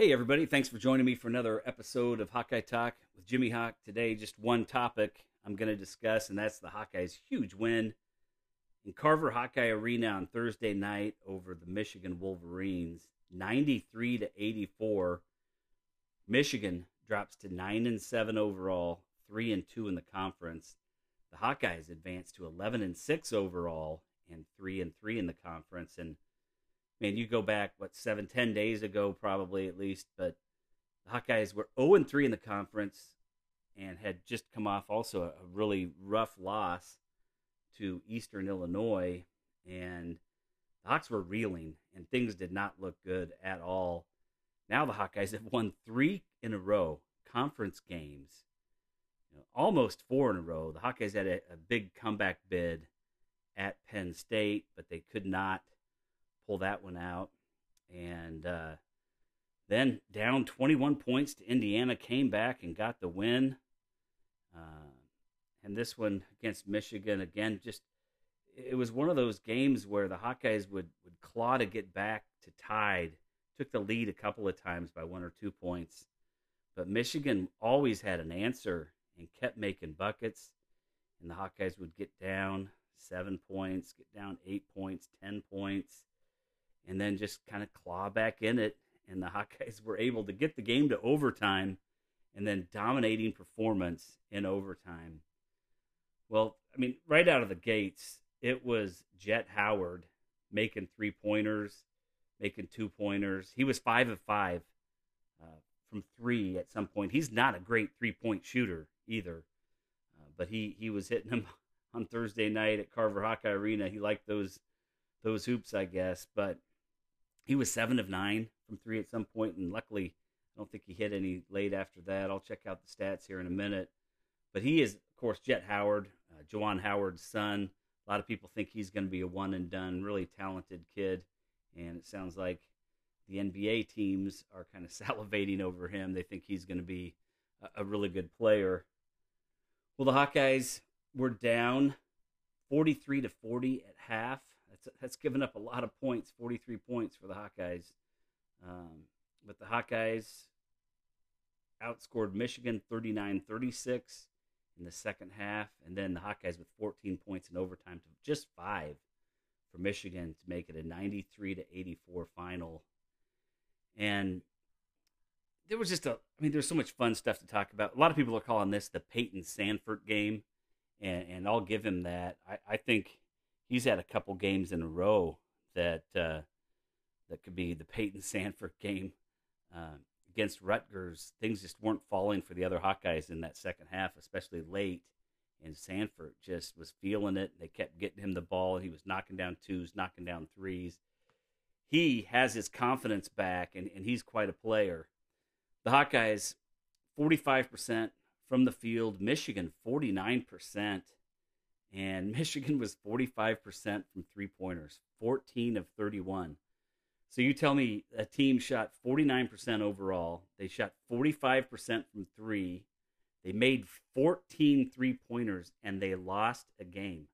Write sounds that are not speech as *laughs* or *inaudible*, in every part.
Hey, everybody. Thanks for joining me for another episode of Hawkeye Talk with Jimmy Hawk. Today, just one topic I'm going to discuss, and that's the Hawkeyes' huge win in Carver Hawkeye Arena on Thursday night over the Michigan Wolverines, 93 to 84. Michigan drops to 9 and 7 overall, 3 and 2 in the conference. The Hawkeyes advance to 11 and 6 overall and 3 and 3 in the conference and man, you go back what seven, ten days ago, probably at least. But the Hawkeyes were zero oh and three in the conference, and had just come off also a, really rough loss to Eastern Illinois, and the Hawks were reeling, and things did not look good at all. Now the Hawkeyes have won three in a row conference games, you know, almost four in a row. The Hawkeyes had a, a big comeback bid at Penn State, but they could not pull that one out. And uh, then down 21 points to Indiana, came back and got the win. Uh, and this one against Michigan, again, just it was one of those games where the Hawkeyes would, would claw to get back to tied. Took the lead a couple of times by one or two points. But Michigan always had an answer and kept making buckets. And the Hawkeyes would get down seven points, get down eight points, ten points and then just kind of claw back in it. And the *laughs* Hawkeyes were able to get the game to overtime and then dominating performance in overtime. Well, I mean, right out of the gates, it was Jett Howard making three pointers, making two pointers. He was five of five uh, from three at some point. He's not a great three point shooter either, uh, but he he was hitting them *laughs* on Thursday night at Carver Hawkeye Arena. He liked those those hoops, I guess. But he was seven of nine from three at some point, and luckily, I don't think he hit any late after that. I'll check out the stats here in a minute. But he is, of course, Jett Howard, uh, Juwan Howard's son. A lot of people think he's going to be a one and done, really talented kid, and it sounds like the NBA teams are kind of *laughs* salivating over him. They think he's going to be a, a really good player. Well, the Hawkeyes were down 43 to 40 at half that's that's given up a lot of points, 43 points for the Hawkeyes. Um, but the Hawkeyes outscored Michigan 39-36 in the second half, and then the Hawkeyes with 14 points in overtime to just five for Michigan to make it a 93 to 84 final. And there was just a, I mean, there's so much fun stuff to talk about. A lot of people are calling this the Payton Sandfort game, and, and I'll give him that. I, I think he's had a couple games in a row that uh, that could be the Payton Sandfort game uh, against Rutgers. Things just weren't falling for the other Hawkeyes in that second half, especially late. And Sandfort just was feeling it. They kept getting him the ball, and he was knocking down twos, knocking down threes. He has his confidence back, and, and he's quite a player. The Hawkeyes, 45% from the field, Michigan, 49% and *laughs* Michigan was 45% from three pointers, 14 of 31. So you tell me a team shot 49% overall. They shot 45% from three. They made 14 three pointers and they lost a game.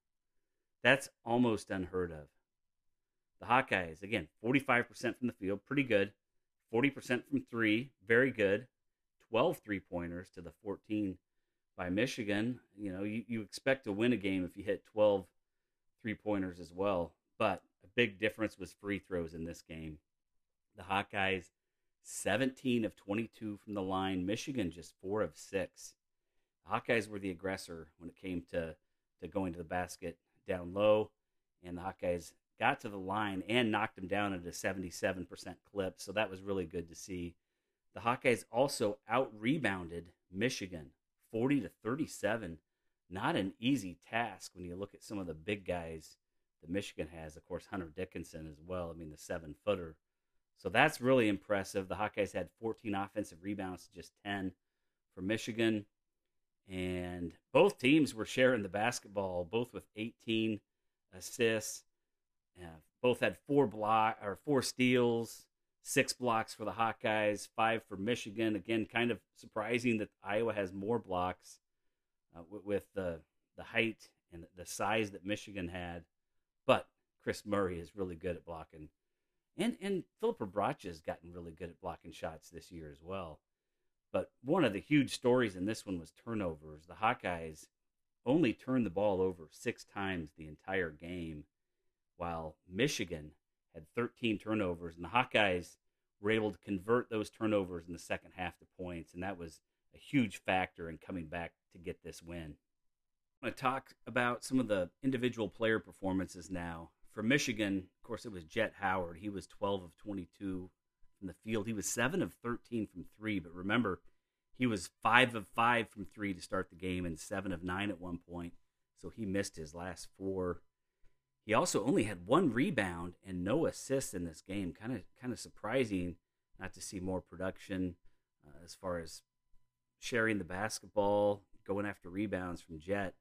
That's almost unheard of. The Hawkeyes, again, 45% from the field, pretty good. 40% from three, very good. 12 three pointers to the 14 by Michigan. You know, you, you expect to win a game if you hit 12 three pointers as well. But a big difference was free throws in this game. The Hawkeyes, 17 of 22 from the line. Michigan, just 4 of 6. The Hawkeyes were the aggressor when it came to, to going to the basket down low. And the Hawkeyes got to the line and knocked them down at a 77% clip. So that was really good to see. The Hawkeyes also out rebounded Michigan 40 to 37. Not an easy task when you look at some of the big guys that Michigan has. Of course, Hunter Dickinson as well. I mean, the seven footer. So that's really impressive. The Hawkeyes had 14 offensive rebounds, to just 10 for Michigan. And both teams were sharing the basketball, both with 18 assists. Uh, both had four block or four steals, six blocks for the Hawkeyes, five for Michigan. Again, kind of surprising that Iowa has more blocks uh, with, the the height and the size that Michigan had. But Kris Murray is really good at blocking. And and Filip Rebraca has gotten really good at blocking shots this year as well. But one of the huge stories in this one was turnovers. The Hawkeyes only turned the ball over six times the entire game, while Michigan had 13 turnovers, and the Hawkeyes were able to convert those turnovers in the second half to points, and that was a huge factor in coming back to get this win. I want to talk about some of the individual player performances now. For Michigan, of course, it was Jett Howard. He was 12 of 22 from the field. He was 7 of 13 from 3, but remember, he was 5 of 5 from 3 to start the game and 7 of 9 at one point, so he missed his last four. He also only had one rebound and no assists in this game. Kind of kind of surprising not to see more production uh, as far as sharing the basketball, going after rebounds from Jett.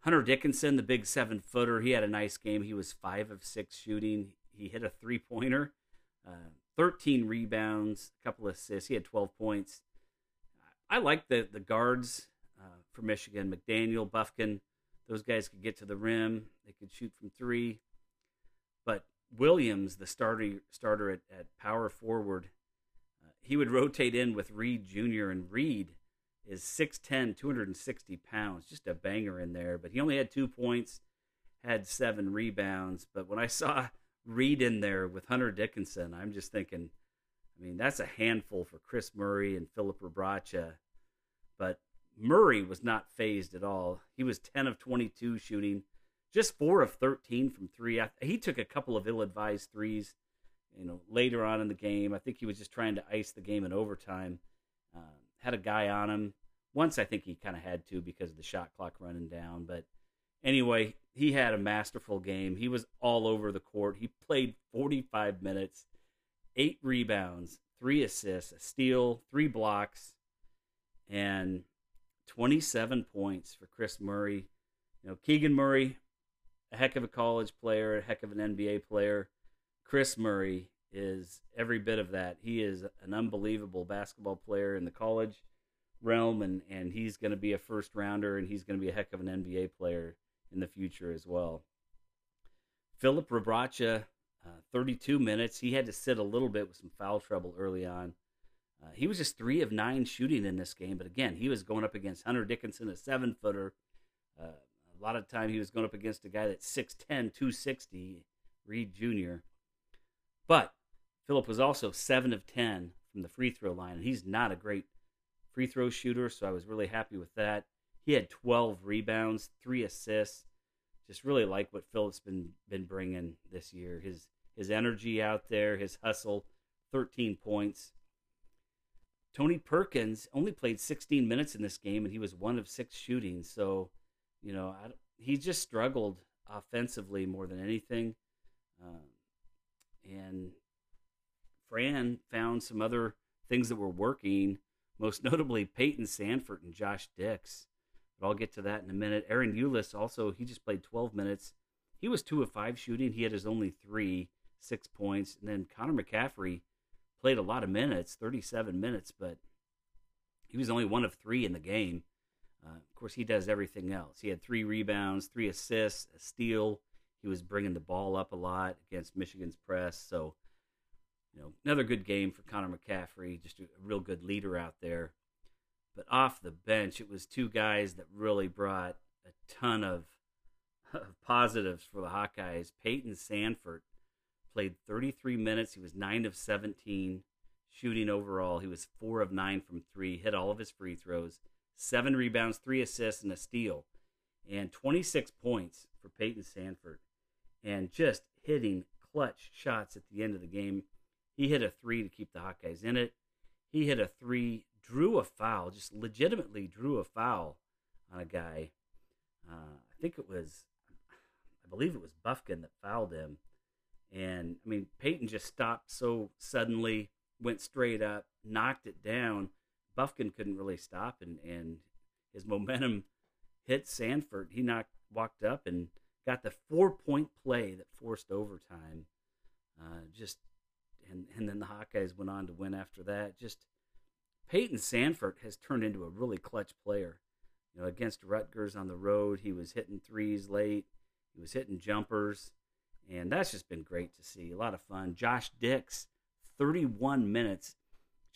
Hunter Dickinson, the big seven footer, he had a nice game. He was five of six shooting. He hit a three pointer, uh, 13 rebounds, a couple of assists. He had 12 points. I like the, the guards uh, for Michigan McDaniel, Bufkin. Those guys could get to the rim, they could shoot from three. But Williams, the starter, starter at, at power forward, uh, he would rotate in with Reed Jr., and Reed is 6'10, 260 pounds. Just a banger in there. But he only had two points, had seven rebounds. But when I saw Reed in there with Hunter Dickinson, I'm just thinking, I mean, that's a handful for Kris Murray and Filip Rebraca. But Murray was not phased at all. He was 10 of 22 shooting, just 4 of 13 from 3. He took a couple of ill-advised threes, you know, later on in the game. I think he was just trying to ice the game in overtime. Uh, had a guy on him. Once I think he kind of had to because of the shot clock running down, but anyway, he had a masterful game. He was all over the court. He played 45 minutes, 8 rebounds, 3 assists, a steal, 3 blocks, and 27 points for Kris Murray. You know, Keegan Murray, a heck of a college player, a heck of an NBA player. Kris Murray is every bit of that. He is an unbelievable basketball player in the college realm, and, and he's going to be a first rounder, and he's going to be a heck of an NBA player in the future as well. Filip Rebraca, uh, 32 minutes. He had to sit a little bit with some foul trouble early on. Uh, he was just three of nine shooting in this game, but again, he was going up against Hunter Dickinson, a seven footer. Uh, a lot of time he was going up against a guy that's 6'10, 260, Reed Jr. But Filip was also 7 of 10 from the free throw line, and he's not a great free throw shooter, so I was really happy with that. He had 12 rebounds, three assists. Just really like what Filip's been been bringing this year. His his energy out there, his hustle, 13 points. Tony Perkins only played 16 minutes in this game, and he was one of six shooting. So, you know, I, he just struggled offensively more than anything. Uh, and Fran found some other things that were working, most *laughs* notably Payton Sandfort and Josh Dix. But I'll get to that in a minute. Ahron Ulis also, he just played 12 minutes. He was two of five shooting. He had his only three, six points. And then Connor McCaffery played a lot of minutes, 37 minutes, but he was only one of three in the game. Uh, of course, he does everything else. He had three rebounds, three assists, a steal. He was bringing the ball up a lot against Michigan's press. So, you know, another good game for Connor McCaffery, just a, real good leader out there. But off the bench, it was two guys that really brought a ton of, *laughs* of positives for the Hawkeyes. Payton Sandfort played 33 minutes. He was 9 of 17 shooting overall. He was 4 of 9 from 3, hit all of his free throws, 7 rebounds, 3 assists, and a steal, and 26 points for Payton Sandfort, And just hitting clutch shots at the end of the game. He hit a 3 to keep the Hawkeyes in it. He hit a 3, drew a foul, just legitimately drew a foul on a guy. Uh, I think it was, I believe it was Bufkin that fouled him and I mean, Payton just stopped so suddenly, went straight up, knocked it down. Bufkin couldn't really stop, and, and his momentum hit Sandfort. He knocked, walked up and got the four point play that forced overtime. Uh, just and and then the Hawkeyes went on to win after that. Just Payton Sandfort has turned into a really clutch player. You know, against Rutgers on the road, he was hitting threes late. He was hitting jumpers And that's just been great to see. A lot of fun. Josh Dix, 31 minutes,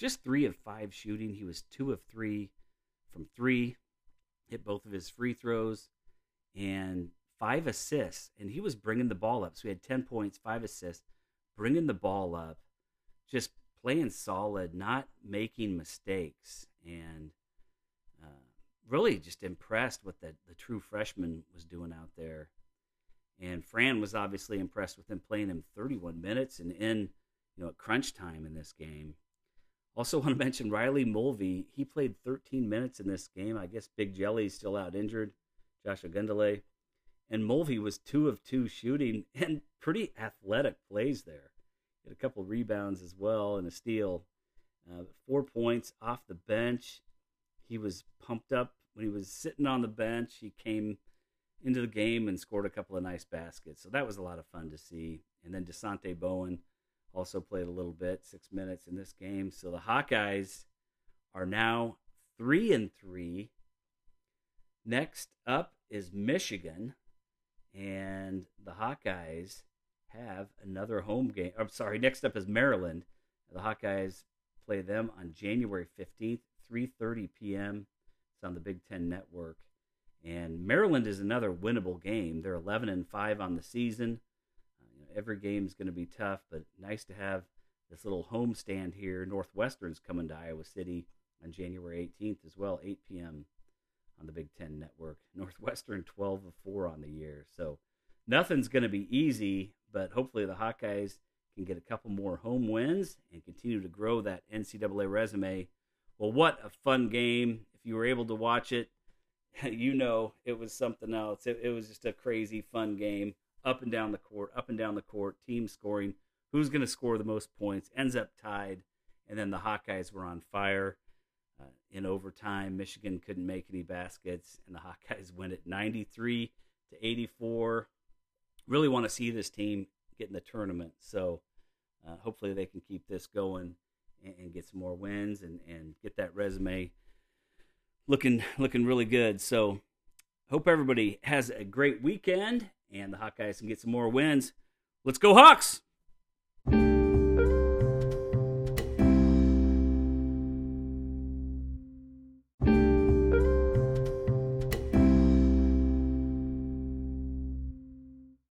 just three of five shooting. He was two of three from three, hit both of his free throws, and five assists. And he was bringing the ball up. So he had 10 points, five assists, bringing the ball up, just playing solid, not making mistakes. And uh, really just impressed with the, the true freshman was doing out there. And Fran was obviously impressed with him playing him 31 minutes and in, you know, at crunch time in this game. Also *laughs* want to mention Riley Mulvey. He played 13 minutes in this game. I guess Big Jelly's still out injured. Joshua Ogundele. And Mulvey was two of two shooting *laughs* and pretty athletic plays there. Had a couple rebounds as well and a steal. Uh, four points off the bench. He was pumped up when he was sitting on the bench. He came into the game and scored a couple of nice baskets. So that was a lot of fun to see. And then Dasonte Bowen also played a little bit, six minutes in this game. So the Hawkeyes are now three and three. Next up is Michigan, and the Hawkeyes have another home game. I'm sorry, next up is Maryland. The Hawkeyes play them on January 15th, 3:30 p.m. It's on the Big 10 network. And Maryland is another winnable game. They're 11 and 5 on the season. Every game is going to be tough, but nice to have this little home stand here. Northwestern's coming to Iowa City on January 18th as well, 8 p.m. on the Big Ten Network. *laughs* Northwestern 12 of 4 on the year. So nothing's going to be easy, but hopefully the Hawkeyes can get a couple more home wins and continue to grow that NCAA resume. Well, what a fun game. If you were able to watch it, *laughs* you know it was something else. It, it was just a crazy, fun game. Up and down the court, up and down the court, team scoring. Who's going to score the most points? Ends up tied. And then the Hawkeyes were on fire uh, in overtime. Michigan couldn't make any baskets, and the Hawkeyes *laughs* win it 93 to 84. Really want to see this team get in the tournament. So uh, hopefully they can keep this going and, and, get some more wins and, and get that resume looking looking really good. So hope everybody has a great weekend and the Hawkeyes can get some more wins. Let's go Hawks!